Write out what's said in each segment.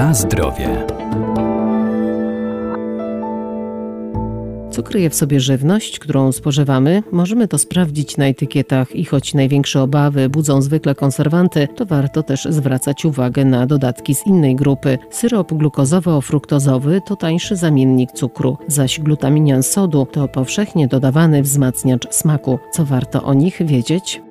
Na zdrowie. Co kryje w sobie żywność, którą spożywamy? Możemy to sprawdzić na etykietach i choć największe obawy budzą zwykle konserwanty, to warto też zwracać uwagę na dodatki z innej grupy. Syrop glukozowo-fruktozowy to tańszy zamiennik cukru, zaś glutaminian sodu to powszechnie dodawany wzmacniacz smaku. Co warto o nich wiedzieć?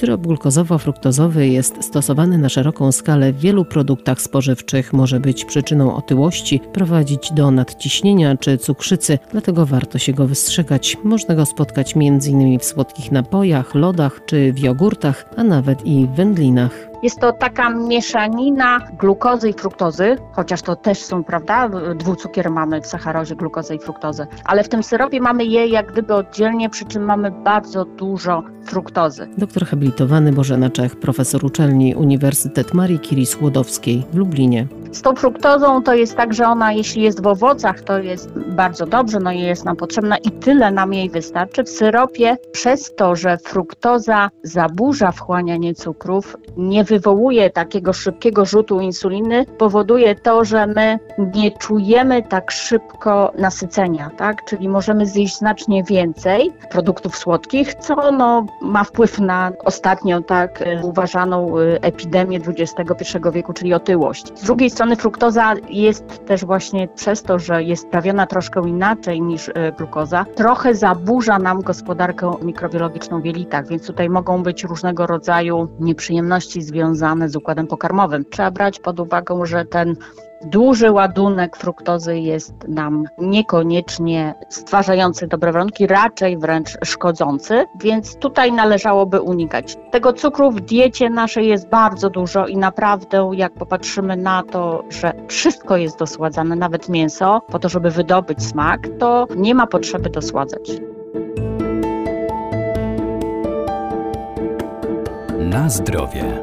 Syrop glukozowo-fruktozowy jest stosowany na szeroką skalę w wielu produktach spożywczych. Może być przyczyną otyłości, prowadzić do nadciśnienia czy cukrzycy, dlatego warto się go wystrzegać. Można go spotkać m.in. w słodkich napojach, lodach czy w jogurtach, a nawet i w wędlinach. Jest to taka mieszanina glukozy i fruktozy, chociaż to też są, prawda, dwucukier mamy w sacharozie, glukozę i fruktozę, ale w tym syropie mamy je jak gdyby oddzielnie, przy czym mamy bardzo dużo fruktozy. Doktor habilitowany Bożena Czech, profesor uczelni Uniwersytet Marii Curie Skłodowskiej w Lublinie. Z tą fruktozą to jest tak, że ona jeśli jest w owocach, to jest bardzo dobrze, no jest nam potrzebna i tyle nam jej wystarczy. W syropie przez to, że fruktoza zaburza wchłanianie cukrów, nie wywołuje takiego szybkiego rzutu insuliny, powoduje to, że my nie czujemy tak szybko nasycenia, tak? Czyli możemy zjeść znacznie więcej produktów słodkich, co no, ma wpływ na ostatnio tak uważaną y, epidemię XXI wieku, czyli otyłość. Z drugiej strony fruktoza jest też właśnie przez to, że jest prawiona troszkę inaczej niż y, glukoza, trochę zaburza nam gospodarkę mikrobiologiczną w jelitach, więc tutaj mogą być różnego rodzaju nieprzyjemności związane z układem pokarmowym. Trzeba brać pod uwagę, że ten duży ładunek fruktozy jest nam niekoniecznie stwarzający dobre warunki, raczej wręcz szkodzący, więc tutaj należałoby unikać. Tego cukru w diecie naszej jest bardzo dużo i naprawdę jak popatrzymy na to, że wszystko jest dosładzane, nawet mięso, po to, żeby wydobyć smak, to nie ma potrzeby dosładzać. Na zdrowie.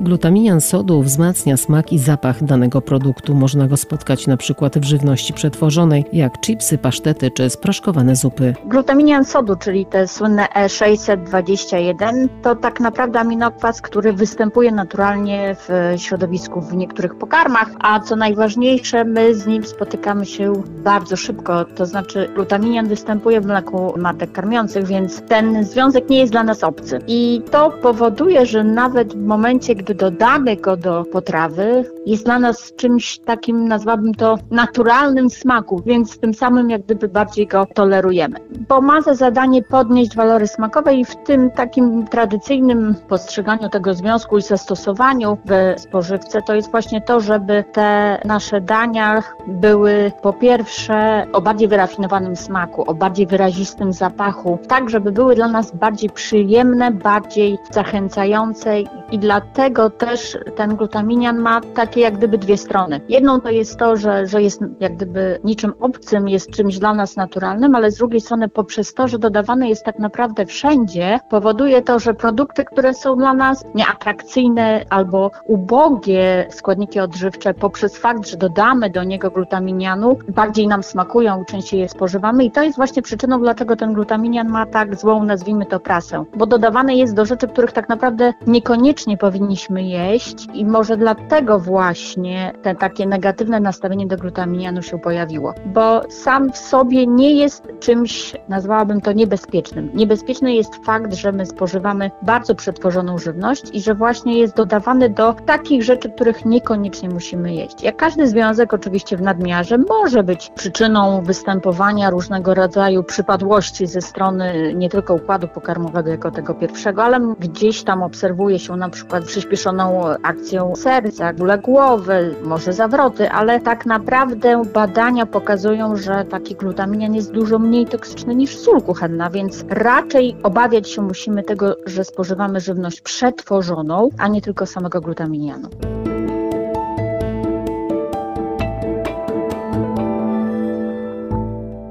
Glutaminian sodu wzmacnia smak i zapach danego produktu. Można go spotkać przykład w żywności przetworzonej, jak chipsy, pasztety czy sproszkowane zupy. Glutaminian sodu, czyli te słynne E621, to tak naprawdę aminokwas, który występuje naturalnie w środowisku w niektórych pokarmach, a co najważniejsze, my z nim spotykamy się bardzo szybko, to znaczy glutaminian występuje w mleku matek karmiących, więc ten związek nie jest dla nas obcy. I to powoduje, że nawet w momencie, gdy dodamy go do potrawy, jest dla nas czymś takim, nazwałabym to, naturalnym smaku, więc tym samym jak gdyby bardziej go tolerujemy. Bo ma za zadanie podnieść walory smakowe i w tym takim tradycyjnym postrzeganiu tego związku i zastosowaniu w spożywce to jest właśnie to, żeby te nasze dania były po pierwsze o bardziej wyrafinowanym smaku, o bardziej wyrazistym zapachu, tak żeby były dla nas bardziej przyjemne, bardziej zachęcające i dlatego dlatego też ten glutaminian ma takie jak gdyby dwie strony. Jedną to jest to, że, że jest jak gdyby niczym obcym, jest czymś dla nas naturalnym, ale z drugiej strony poprzez to, że dodawany jest tak naprawdę wszędzie, powoduje to, że produkty, które są dla nas nieatrakcyjne albo ubogie składniki odżywcze, poprzez fakt, że dodamy do niego glutaminianu, bardziej nam smakują, częściej je spożywamy i to jest właśnie przyczyną, dlaczego ten glutaminian ma tak złą, nazwijmy to prasę, bo dodawany jest do rzeczy, których tak naprawdę niekoniecznie powinniśmy powinniśmy jeść i może dlatego właśnie te takie negatywne nastawienie do glutaminianu się pojawiło, bo sam w sobie nie jest czymś, nazwałabym to niebezpiecznym. Niebezpieczny jest fakt, że my spożywamy bardzo przetworzoną żywność i że właśnie jest dodawany do takich rzeczy, których niekoniecznie musimy jeść. Jak każdy związek oczywiście w nadmiarze może być przyczyną występowania różnego rodzaju przypadłości ze strony nie tylko układu pokarmowego jako tego pierwszego, ale gdzieś tam obserwuje się na przykład przyspieszenie przyspieszoną akcją serca, bóle głowy, może zawroty, ale tak naprawdę badania pokazują, że taki glutaminian jest dużo mniej toksyczny niż sól kuchenna, więc raczej obawiać się musimy tego, że spożywamy żywność przetworzoną, a nie tylko samego glutaminianu.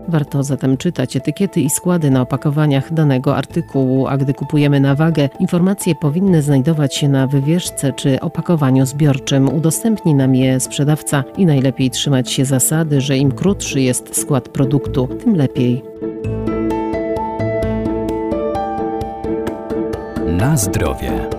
Warto zatem czytać etykiety i składy na opakowaniach danego artykułu, a gdy kupujemy na wagę, informacje powinny znajdować się na wywieszce czy opakowaniu zbiorczym. Udostępni nam je sprzedawca i najlepiej trzymać się zasady, że im krótszy jest skład produktu, tym lepiej. Na zdrowie.